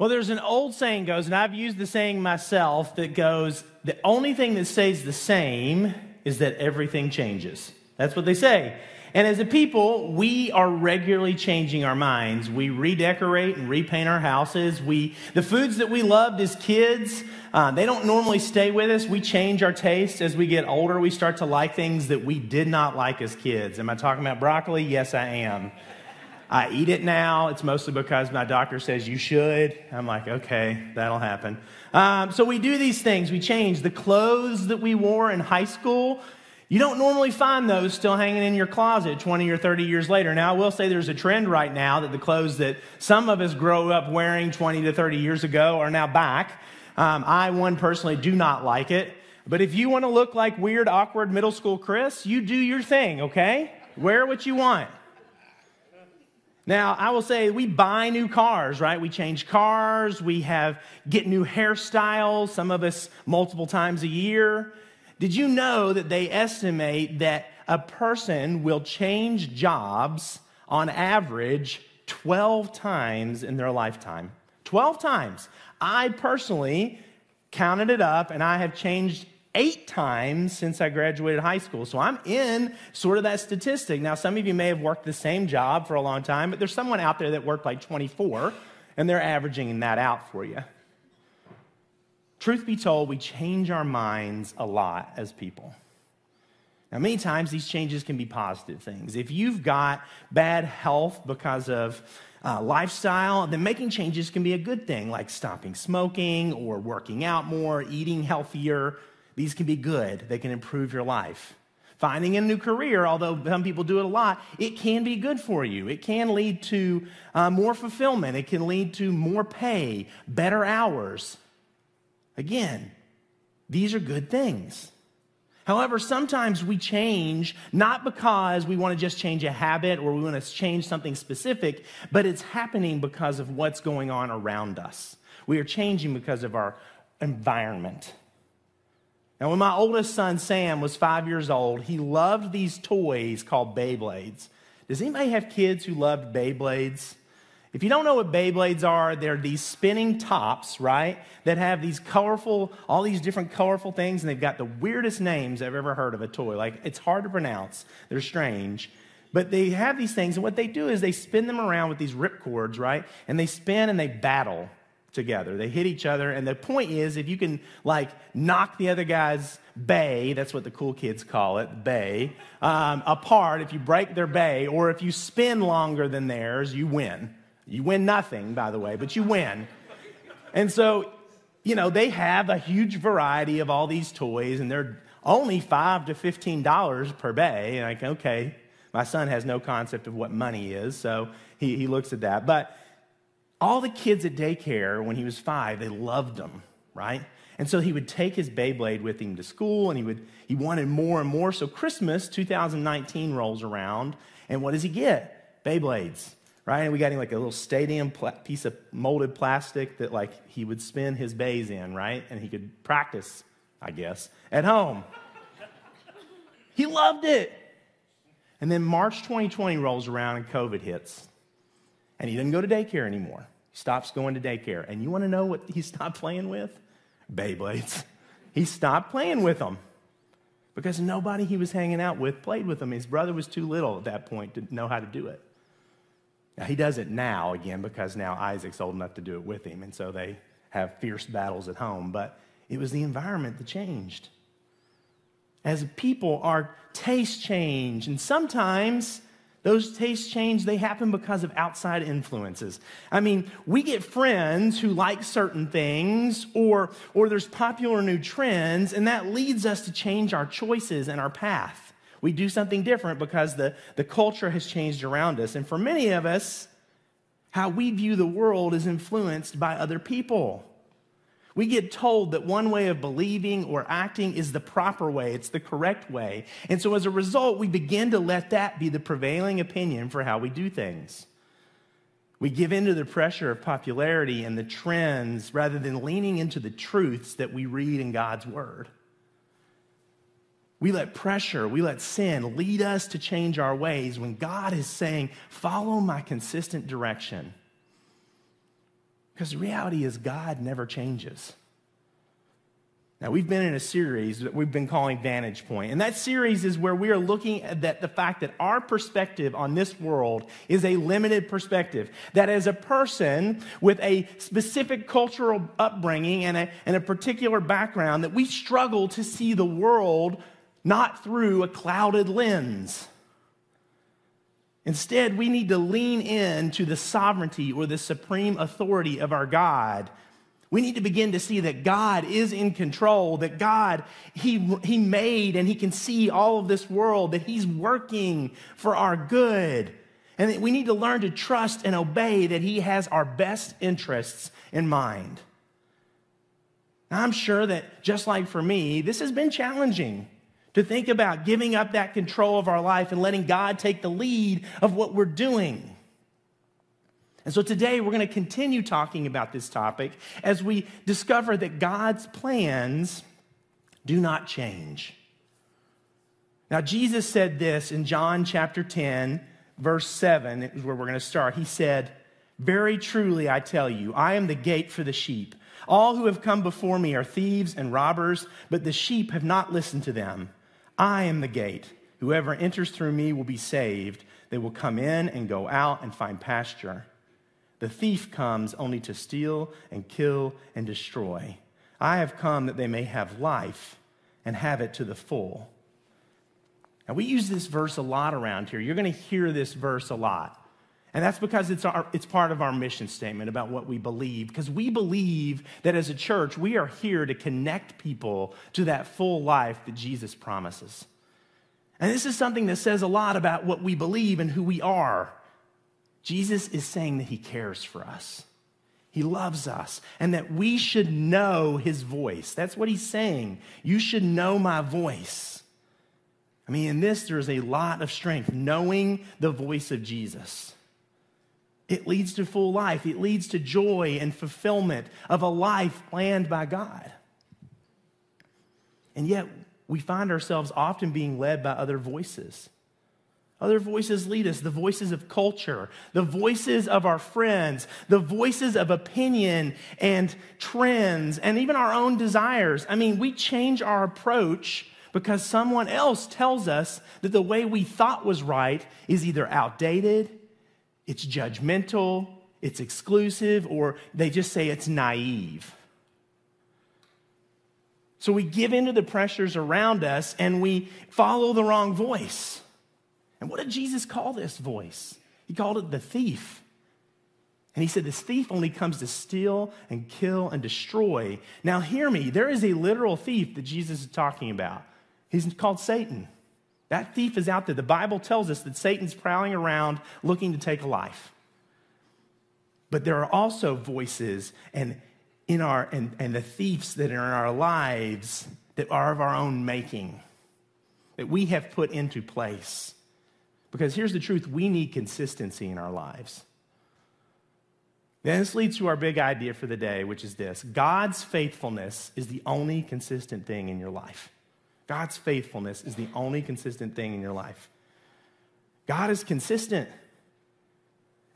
Well, there's an old saying goes, and I've used the saying myself that goes, the only thing that stays the same is that everything changes. That's what they say. And as a people, we are regularly changing our minds. We redecorate and repaint our houses. We, the foods that we loved as kids, uh, they don't normally stay with us. We change our tastes as we get older. We start to like things that we did not like as kids. Am I talking about broccoli? Yes, I am. I eat it now. It's mostly because my doctor says you should. I'm like, okay, that'll happen. Um, so we do these things. We change the clothes that we wore in high school. You don't normally find those still hanging in your closet 20 or 30 years later. Now, I will say there's a trend right now that the clothes that some of us grow up wearing 20 to 30 years ago are now back. Um, I, one personally, do not like it. But if you want to look like weird, awkward middle school Chris, you do your thing, okay? Wear what you want. Now, I will say we buy new cars, right? We change cars, we have get new hairstyles, some of us multiple times a year. Did you know that they estimate that a person will change jobs on average 12 times in their lifetime? 12 times. I personally counted it up and I have changed eight times since I graduated high school. So I'm in sort of that statistic. Now, some of you may have worked the same job for a long time, but there's someone out there that worked like 24, and they're averaging that out for you. Truth be told, we change our minds a lot as people. Now, many times these changes can be positive things. If you've got bad health because of uh, lifestyle, then making changes can be a good thing, like stopping smoking or working out more, eating healthier, these can be good, they can improve your life. Finding a new career, although some people do it a lot, it can be good for you. It can lead to uh, more fulfillment, it can lead to more pay, better hours. Again, these are good things. However, sometimes we change not because we want to just change a habit or we want to change something specific, but it's happening because of what's going on around us. We are changing because of our environment. Now, when my oldest son Sam was five years old, he loved these toys called Beyblades. Does anybody have kids who loved Beyblades? If you don't know what Beyblades are, they're these spinning tops, right? That have these colorful, all these different colorful things, and they've got the weirdest names I've ever heard of a toy. Like, it's hard to pronounce, they're strange. But they have these things, and what they do is they spin them around with these rip cords, right? And they spin and they battle together. They hit each other, and the point is, if you can like knock the other guy's bey, that's what the cool kids call it, bey, um, apart, if you break their bey, or if you spin longer than theirs, you win. You win nothing, by the way, but you win. And so, you know, they have a huge variety of all these toys, and they're only five to fifteen dollars per bey. And like, okay, my son has no concept of what money is, so he, he looks at that. But all the kids at daycare, when he was five, they loved him, right? And so he would take his Beyblade with him to school and he, would, he wanted more and more. So Christmas 2019 rolls around, and what does he get? Beyblades, right? And we got him like a little stadium pl- piece of molded plastic that like he would spin his beys in, right? And he could practice, I guess, at home. he loved it. And then March 2020 rolls around and COVID hits and he doesn't go to daycare anymore. Stops going to daycare. And you want to know what he stopped playing with? Beyblades. He stopped playing with them because nobody he was hanging out with played with them. His brother was too little at that point to know how to do it. Now, he does it now again because now Isaac's old enough to do it with him, and so they have fierce battles at home. But it was the environment that changed. As people, our tastes change, and sometimes those tastes change, they happen because of outside influences. I mean, we get friends who like certain things, or, or there's popular new trends, and that leads us to change our choices and our path. We do something different because the, the culture has changed around us. And for many of us, how we view the world is influenced by other people. We get told that one way of believing or acting is the proper way, it's the correct way. And so as a result, we begin to let that be the prevailing opinion for how we do things. We give in to the pressure of popularity and the trends rather than leaning into the truths that we read in God's Word. We let pressure, we let sin lead us to change our ways when God is saying, Follow my consistent direction. Because the reality is, God never changes. Now, we've been in a series that we've been calling Vantage Point, and that series is where we are looking at that, the fact that our perspective on this world is a limited perspective. That as a person with a specific cultural upbringing and a, and a particular background, that we struggle to see the world not through a clouded lens. Instead, we need to lean in to the sovereignty or the supreme authority of our God we need to begin to see that God is in control, that God, he, he made and He can see all of this world, that He's working for our good. And that we need to learn to trust and obey that He has our best interests in mind. Now, I'm sure that just like for me, this has been challenging to think about giving up that control of our life and letting God take the lead of what we're doing. And so today we're going to continue talking about this topic as we discover that God's plans do not change. Now, Jesus said this in John chapter 10, verse 7, is where we're going to start. He said, Very truly I tell you, I am the gate for the sheep. All who have come before me are thieves and robbers, but the sheep have not listened to them. I am the gate. Whoever enters through me will be saved. They will come in and go out and find pasture. The thief comes only to steal and kill and destroy. I have come that they may have life and have it to the full. Now, we use this verse a lot around here. You're going to hear this verse a lot. And that's because it's, our, it's part of our mission statement about what we believe. Because we believe that as a church, we are here to connect people to that full life that Jesus promises. And this is something that says a lot about what we believe and who we are. Jesus is saying that he cares for us. He loves us and that we should know his voice. That's what he's saying. You should know my voice. I mean, in this, there's a lot of strength, knowing the voice of Jesus. It leads to full life, it leads to joy and fulfillment of a life planned by God. And yet, we find ourselves often being led by other voices. Other voices lead us the voices of culture, the voices of our friends, the voices of opinion and trends, and even our own desires. I mean, we change our approach because someone else tells us that the way we thought was right is either outdated, it's judgmental, it's exclusive, or they just say it's naive. So we give into the pressures around us and we follow the wrong voice. And what did Jesus call this voice? He called it the thief. And he said, This thief only comes to steal and kill and destroy. Now, hear me, there is a literal thief that Jesus is talking about. He's called Satan. That thief is out there. The Bible tells us that Satan's prowling around looking to take a life. But there are also voices and in our and, and the thieves that are in our lives that are of our own making, that we have put into place. Because here's the truth we need consistency in our lives. Then this leads to our big idea for the day, which is this God's faithfulness is the only consistent thing in your life. God's faithfulness is the only consistent thing in your life. God is consistent.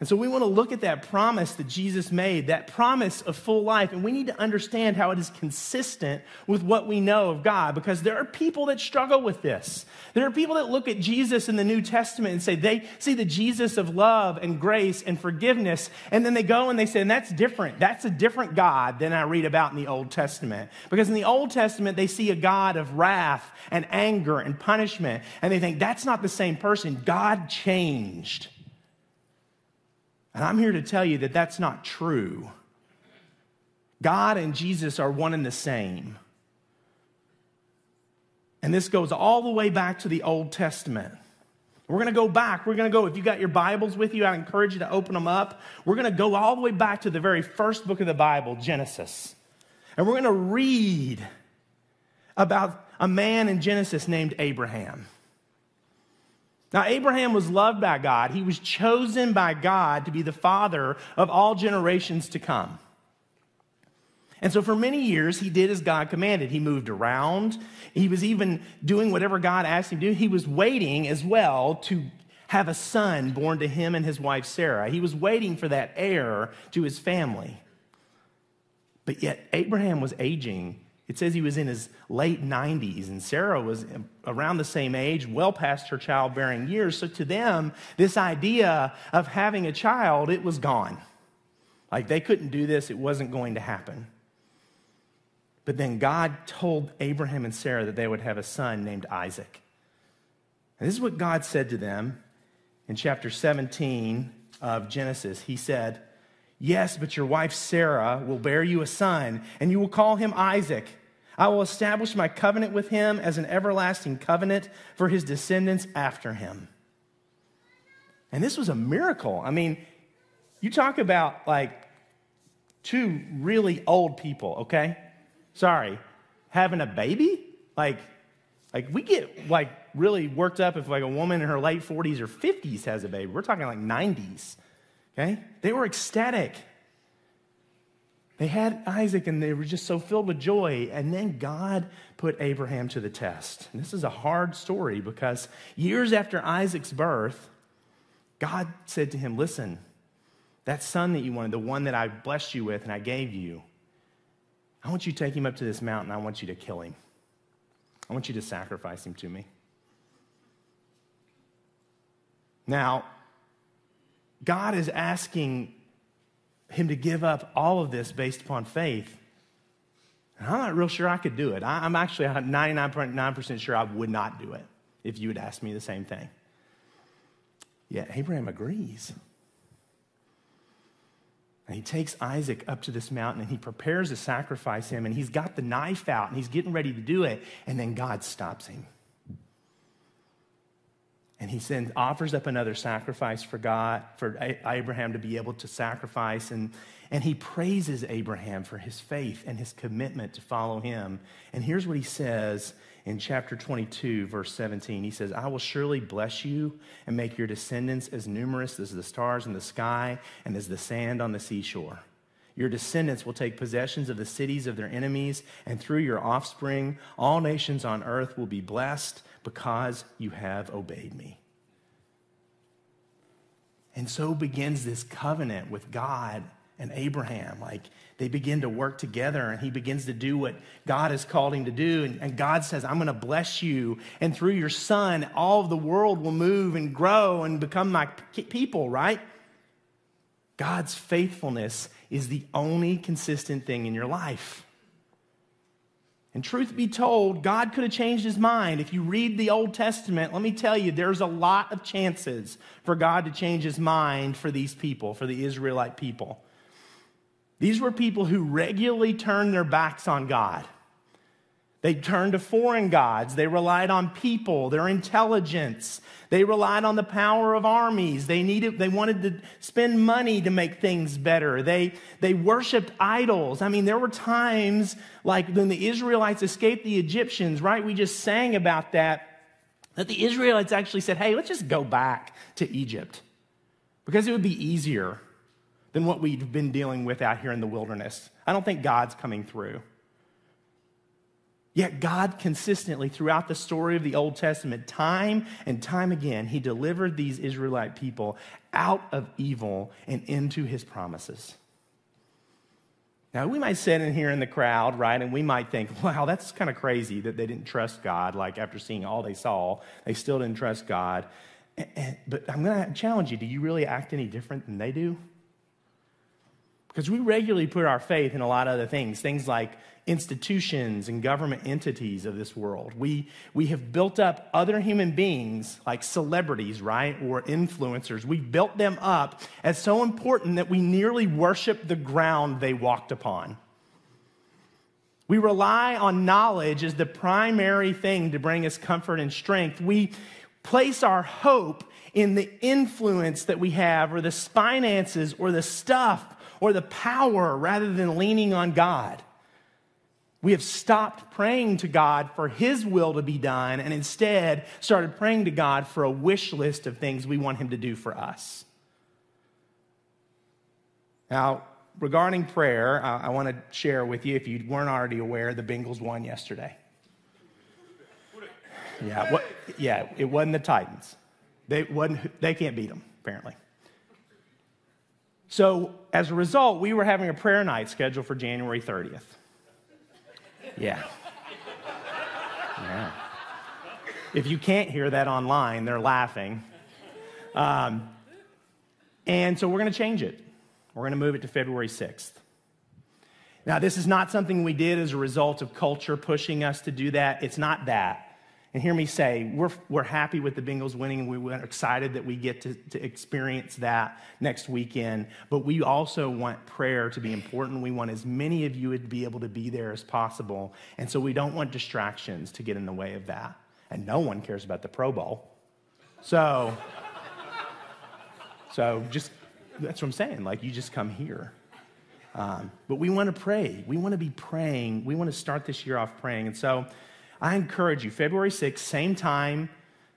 And so we want to look at that promise that Jesus made, that promise of full life, and we need to understand how it is consistent with what we know of God because there are people that struggle with this. There are people that look at Jesus in the New Testament and say they see the Jesus of love and grace and forgiveness, and then they go and they say, and that's different. That's a different God than I read about in the Old Testament. Because in the Old Testament, they see a God of wrath and anger and punishment, and they think that's not the same person. God changed. And I'm here to tell you that that's not true. God and Jesus are one and the same. And this goes all the way back to the Old Testament. We're going to go back. We're going to go, if you got your Bibles with you, I encourage you to open them up. We're going to go all the way back to the very first book of the Bible, Genesis. And we're going to read about a man in Genesis named Abraham. Now, Abraham was loved by God. He was chosen by God to be the father of all generations to come. And so, for many years, he did as God commanded. He moved around. He was even doing whatever God asked him to do. He was waiting as well to have a son born to him and his wife Sarah. He was waiting for that heir to his family. But yet, Abraham was aging. It says he was in his late 90s, and Sarah was around the same age, well past her childbearing years. So to them, this idea of having a child, it was gone. Like they couldn't do this, it wasn't going to happen. But then God told Abraham and Sarah that they would have a son named Isaac. And this is what God said to them in chapter 17 of Genesis. He said, Yes, but your wife Sarah will bear you a son, and you will call him Isaac. I will establish my covenant with him as an everlasting covenant for his descendants after him. And this was a miracle. I mean, you talk about like two really old people, okay? Sorry, having a baby? Like, like we get like really worked up if like a woman in her late 40s or 50s has a baby. We're talking like 90s. Okay? They were ecstatic. They had Isaac and they were just so filled with joy. And then God put Abraham to the test. And this is a hard story because years after Isaac's birth, God said to him, Listen, that son that you wanted, the one that I blessed you with and I gave you, I want you to take him up to this mountain. I want you to kill him. I want you to sacrifice him to me. Now, God is asking him to give up all of this based upon faith. And I'm not real sure I could do it. I'm actually 99.9% sure I would not do it if you would ask me the same thing. Yet Abraham agrees. And he takes Isaac up to this mountain and he prepares to sacrifice him and he's got the knife out and he's getting ready to do it. And then God stops him. And he sends, offers up another sacrifice for God, for Abraham to be able to sacrifice. And, and he praises Abraham for his faith and his commitment to follow him. And here's what he says in chapter 22, verse 17. He says, I will surely bless you and make your descendants as numerous as the stars in the sky and as the sand on the seashore. Your descendants will take possessions of the cities of their enemies, and through your offspring, all nations on earth will be blessed because you have obeyed me. And so begins this covenant with God and Abraham. Like they begin to work together, and he begins to do what God has called him to do. And, and God says, I'm going to bless you. And through your son, all of the world will move and grow and become my people, right? God's faithfulness is the only consistent thing in your life. And truth be told, God could have changed his mind. If you read the Old Testament, let me tell you, there's a lot of chances for God to change his mind for these people, for the Israelite people. These were people who regularly turned their backs on God. They turned to foreign gods. They relied on people, their intelligence. They relied on the power of armies. They needed, they wanted to spend money to make things better. They, they worshiped idols. I mean, there were times like when the Israelites escaped the Egyptians, right? We just sang about that, that the Israelites actually said, hey, let's just go back to Egypt because it would be easier than what we've been dealing with out here in the wilderness. I don't think God's coming through. Yet God consistently, throughout the story of the Old Testament, time and time again, He delivered these Israelite people out of evil and into His promises. Now, we might sit in here in the crowd, right, and we might think, wow, that's kind of crazy that they didn't trust God. Like, after seeing all they saw, they still didn't trust God. But I'm going to challenge you do you really act any different than they do? Because we regularly put our faith in a lot of other things, things like institutions and government entities of this world. We, we have built up other human beings like celebrities, right, or influencers. We've built them up as so important that we nearly worship the ground they walked upon. We rely on knowledge as the primary thing to bring us comfort and strength. We place our hope in the influence that we have, or the finances, or the stuff, or the power, rather than leaning on God. We have stopped praying to God for His will to be done and instead started praying to God for a wish list of things we want Him to do for us. Now, regarding prayer, I, want to share with you, if you weren't already aware, the Bengals won yesterday. Yeah, what, yeah, it wasn't the Titans. They, wasn't, they can't beat them, apparently. So, as a result, we were having a prayer night scheduled for January 30th. Yeah. Yeah. If you can't hear that online, they're laughing. Um, and so we're going to change it. We're going to move it to February 6th. Now, this is not something we did as a result of culture pushing us to do that. It's not that. And hear me say, we're, we're happy with the Bengals winning, and we're excited that we get to, to experience that next weekend. But we also want prayer to be important. We want as many of you to be able to be there as possible. And so we don't want distractions to get in the way of that. And no one cares about the Pro Bowl. So, so just, that's what I'm saying. Like, you just come here. Um, but we want to pray. We want to be praying. We want to start this year off praying. And so, I encourage you, February 6th, same time,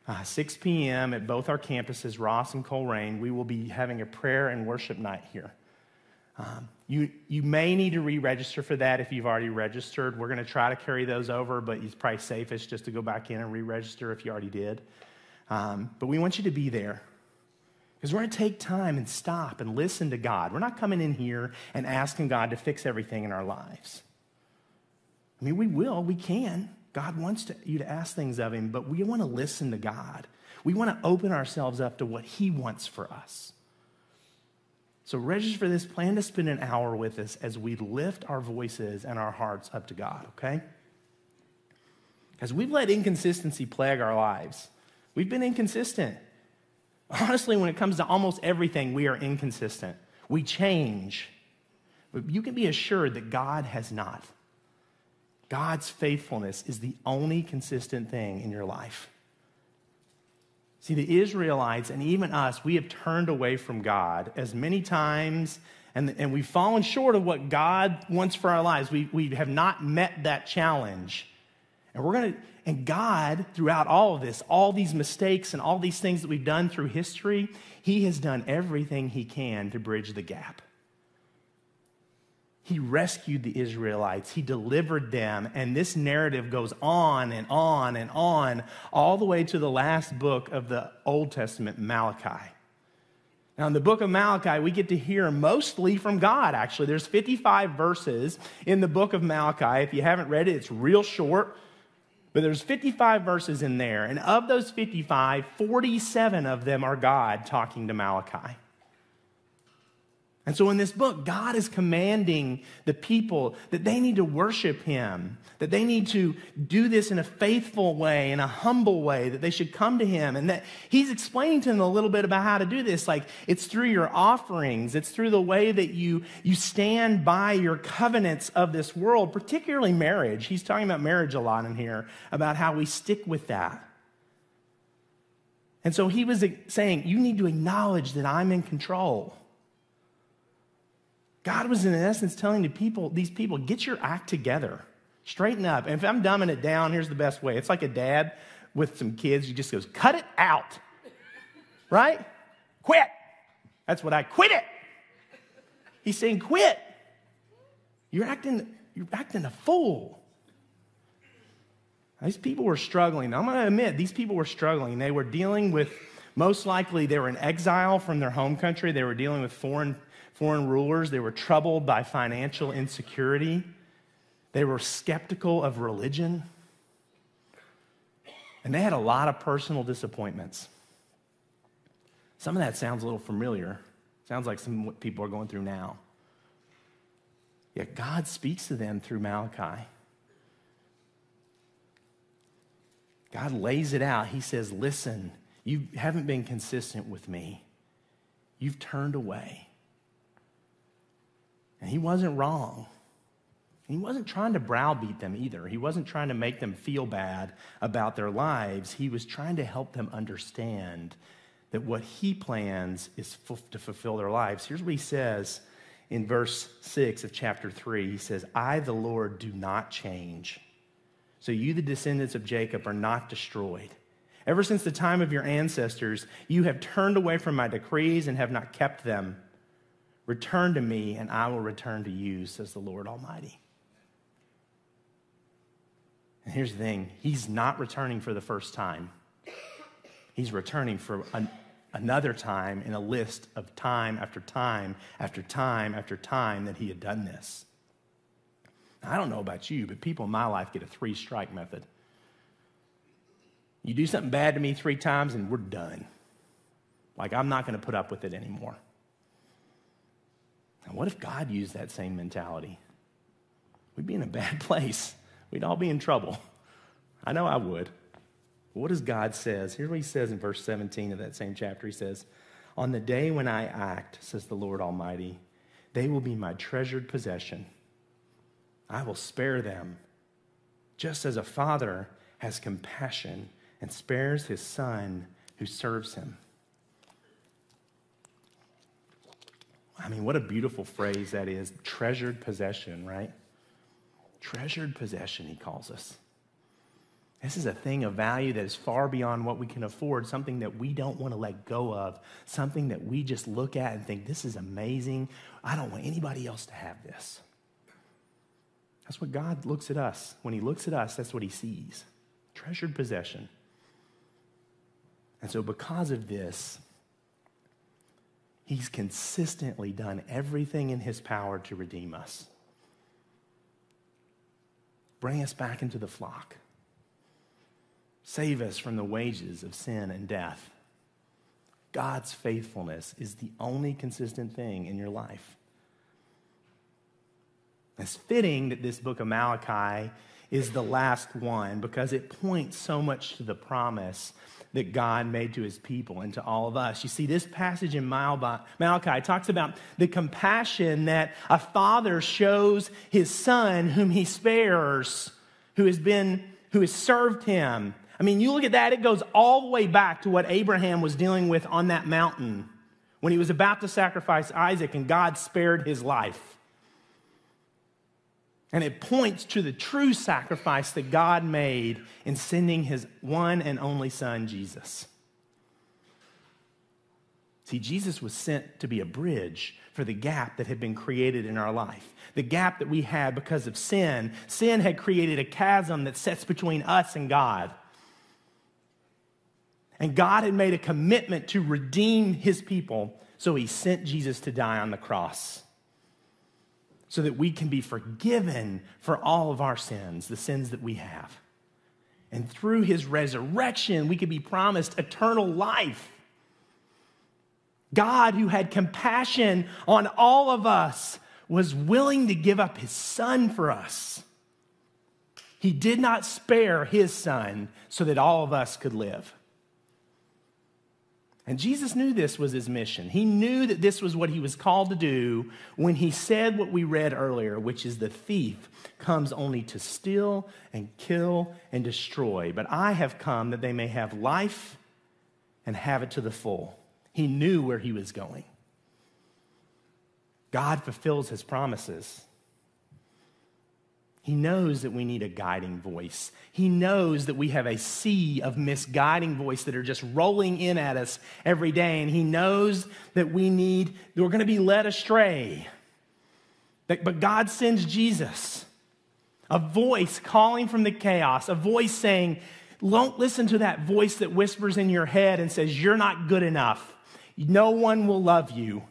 uh, 6 p.m. at both our campuses, Ross and Colerain, we will be having a prayer and worship night here. Um, you, you may need to re register for that if you've already registered. We're going to try to carry those over, but it's probably safest just to go back in and re register if you already did. Um, but we want you to be there because we're going to take time and stop and listen to God. We're not coming in here and asking God to fix everything in our lives. I mean, we will, we can. God wants to, you to ask things of Him, but we want to listen to God. We want to open ourselves up to what He wants for us. So, register for this. Plan to spend an hour with us as we lift our voices and our hearts up to God, okay? Because we've let inconsistency plague our lives. We've been inconsistent. Honestly, when it comes to almost everything, we are inconsistent. We change. But you can be assured that God has not. God's faithfulness is the only consistent thing in your life. See, the Israelites and even us, we have turned away from God as many times, and, and we've fallen short of what God wants for our lives. We, we have not met that challenge. And we're going to, and God, throughout all of this, all these mistakes and all these things that we've done through history, He has done everything He can to bridge the gap. He rescued the Israelites, he delivered them, and this narrative goes on and on and on, all the way to the last book of the Old Testament, Malachi. Now, in the book of Malachi, we get to hear mostly from God, actually. There's 55 verses in the book of Malachi. If you haven't read it, it's real short, but there's 55 verses in there. And of those 55, 47 of them are God talking to Malachi. And so in this book, God is commanding the people that they need to worship Him, that they need to do this in a faithful way, in a humble way, that they should come to Him. And that He's explaining to them a little bit about how to do this. Like it's through your offerings, it's through the way that you, you stand by your covenants of this world, particularly marriage. He's talking about marriage a lot in here, about how we stick with that. And so He was saying, You need to acknowledge that I'm in control. God was in essence telling the people, these people, get your act together. Straighten up. And if I'm dumbing it down, here's the best way. It's like a dad with some kids. He just goes, cut it out. Right? Quit. That's what I quit it. He's saying, quit. You're acting, you're acting a fool. These people were struggling. I'm going to admit, these people were struggling. They were dealing with, most likely, they were in exile from their home country. They were dealing with foreign foreign rulers. They were troubled by financial insecurity. They were skeptical of religion. And they had a lot of personal disappointments. Some of that sounds a little familiar. Sounds like some what people are going through now. Yet God speaks to them through Malachi. God lays it out. He says, Listen, you haven't been consistent with me. You've turned away. And he wasn't wrong. He wasn't trying to browbeat them either. He wasn't trying to make them feel bad about their lives. He was trying to help them understand that what he plans is to fulfill their lives. Here's what he says in verse 6 of chapter 3. He says, I, the Lord, do not change. So you, the descendants of Jacob, are not destroyed. Ever since the time of your ancestors, you have turned away from my decrees and have not kept them. Return to me, and I will return to you, says the Lord Almighty. And here's the thing He's not returning for the first time, He's returning for a, another time in a list of time after time after time after time that he had done this. I don't know about you, but people in my life get a three strike method. You do something bad to me three times and we're done. Like, I'm not going to put up with it anymore. And what if God used that same mentality? We'd be in a bad place. We'd all be in trouble. I know I would. But what does God says? Here's what he says in verse 17 of that same chapter. He says, On the day when I act, says the Lord Almighty, they will be my treasured possession. I will spare them, just as a father has compassion and spares his son who serves him. I mean, what a beautiful phrase that is treasured possession, right? Treasured possession, he calls us. This is a thing of value that is far beyond what we can afford, something that we don't want to let go of, something that we just look at and think, this is amazing. I don't want anybody else to have this. That's what God looks at us. When He looks at us, that's what He sees treasured possession. And so, because of this, He's consistently done everything in His power to redeem us, bring us back into the flock, save us from the wages of sin and death. God's faithfulness is the only consistent thing in your life. It's fitting that this book of Malachi is the last one because it points so much to the promise that God made to his people and to all of us. You see, this passage in Malachi talks about the compassion that a father shows his son, whom he spares, who has been, who has served him. I mean, you look at that, it goes all the way back to what Abraham was dealing with on that mountain when he was about to sacrifice Isaac and God spared his life. And it points to the true sacrifice that God made in sending his one and only son, Jesus. See, Jesus was sent to be a bridge for the gap that had been created in our life. The gap that we had because of sin. Sin had created a chasm that sets between us and God. And God had made a commitment to redeem his people, so he sent Jesus to die on the cross so that we can be forgiven for all of our sins, the sins that we have. And through his resurrection, we can be promised eternal life. God, who had compassion on all of us, was willing to give up his son for us. He did not spare his son so that all of us could live. And Jesus knew this was his mission. He knew that this was what he was called to do when he said what we read earlier, which is the thief comes only to steal and kill and destroy. But I have come that they may have life and have it to the full. He knew where he was going. God fulfills his promises. He knows that we need a guiding voice. He knows that we have a sea of misguiding voice that are just rolling in at us every day. And he knows that we need, that we're going to be led astray. But God sends Jesus, a voice calling from the chaos, a voice saying, don't listen to that voice that whispers in your head and says, You're not good enough. No one will love you.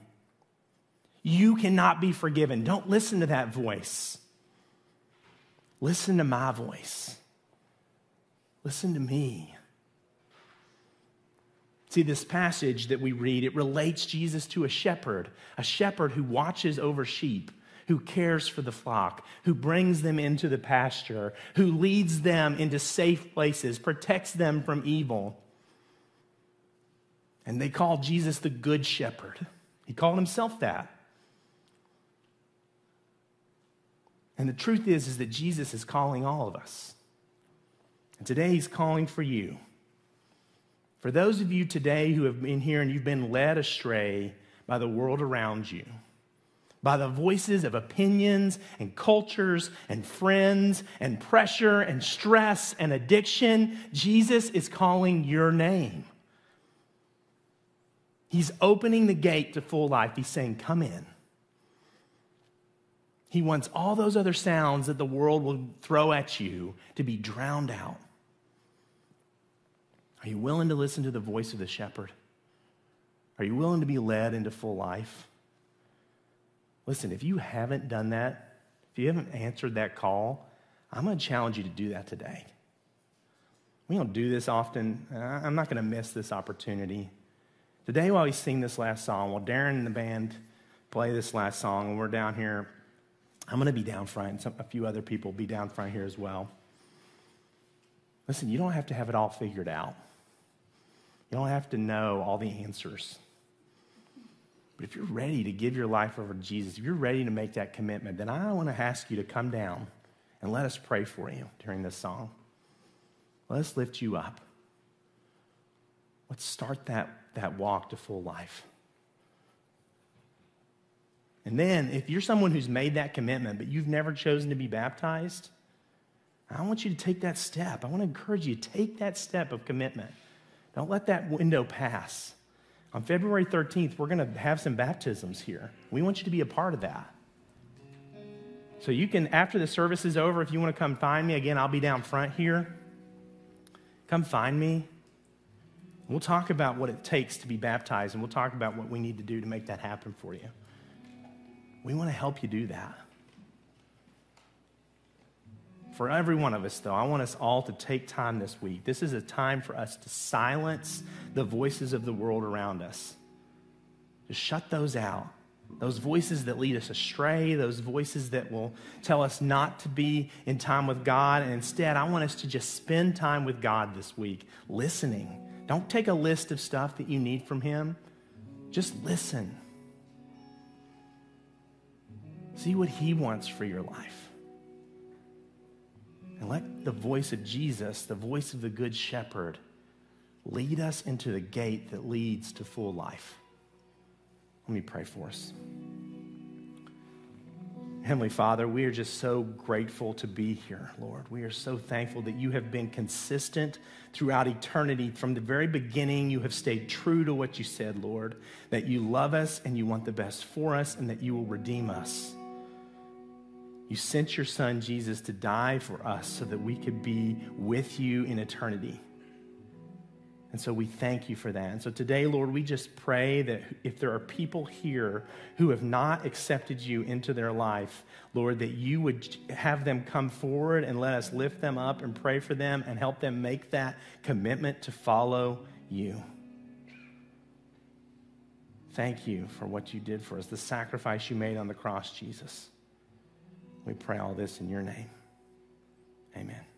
You cannot be forgiven. Don't listen to that voice. Listen to my voice. Listen to me. See, this passage that we read, it relates Jesus to a shepherd, a shepherd who watches over sheep, who cares for the flock, who brings them into the pasture, who leads them into safe places, protects them from evil. And they call Jesus the Good Shepherd. He called himself that. And the truth is, is that Jesus is calling all of us. And today he's calling for you. For those of you today who have been here and you've been led astray by the world around you, by the voices of opinions and cultures and friends and pressure and stress and addiction, Jesus is calling your name. He's opening the gate to full life. He's saying, Come in. He wants all those other sounds that the world will throw at you to be drowned out. Are you willing to listen to the voice of the shepherd? Are you willing to be led into full life? Listen, if you haven't done that, if you haven't answered that call, I'm going to challenge you to do that today. We don't do this often. I'm not going to miss this opportunity. Today, while we sing this last song, while Darren and the band play this last song, and we're down here, I'm going to be down front. Some, a few other people will be down front here as well. Listen, you don't have to have it all figured out. You don't have to know all the answers. But if you're ready to give your life over to Jesus, if you're ready to make that commitment, then I want to ask you to come down and let us pray for you during this song. Let us lift you up. Let's start that, that walk to full life. And then, if you're someone who's made that commitment, but you've never chosen to be baptized, I want you to take that step. I want to encourage you to take that step of commitment. Don't let that window pass. On February 13th, we're going to have some baptisms here. We want you to be a part of that. So you can, after the service is over, if you want to come find me, again, I'll be down front here. Come find me. We'll talk about what it takes to be baptized, and we'll talk about what we need to do to make that happen for you. We want to help you do that. For every one of us, though, I want us all to take time this week. This is a time for us to silence the voices of the world around us. Just shut those out. Those voices that lead us astray, those voices that will tell us not to be in time with God. And instead, I want us to just spend time with God this week, listening. Don't take a list of stuff that you need from Him, just listen. See what He wants for your life. And let the voice of Jesus, the voice of the Good Shepherd, lead us into the gate that leads to full life. Let me pray for us. Heavenly Father, we are just so grateful to be here, Lord. We are so thankful that you have been consistent throughout eternity. From the very beginning, you have stayed true to what you said, Lord, that you love us and you want the best for us and that you will redeem us. You sent your son Jesus to die for us so that we could be with you in eternity. And so we thank you for that. And so today, Lord, we just pray that if there are people here who have not accepted you into their life, Lord, that you would have them come forward and let us lift them up and pray for them and help them make that commitment to follow you. Thank you for what you did for us, the sacrifice you made on the cross, Jesus. We pray all this in your name. Amen.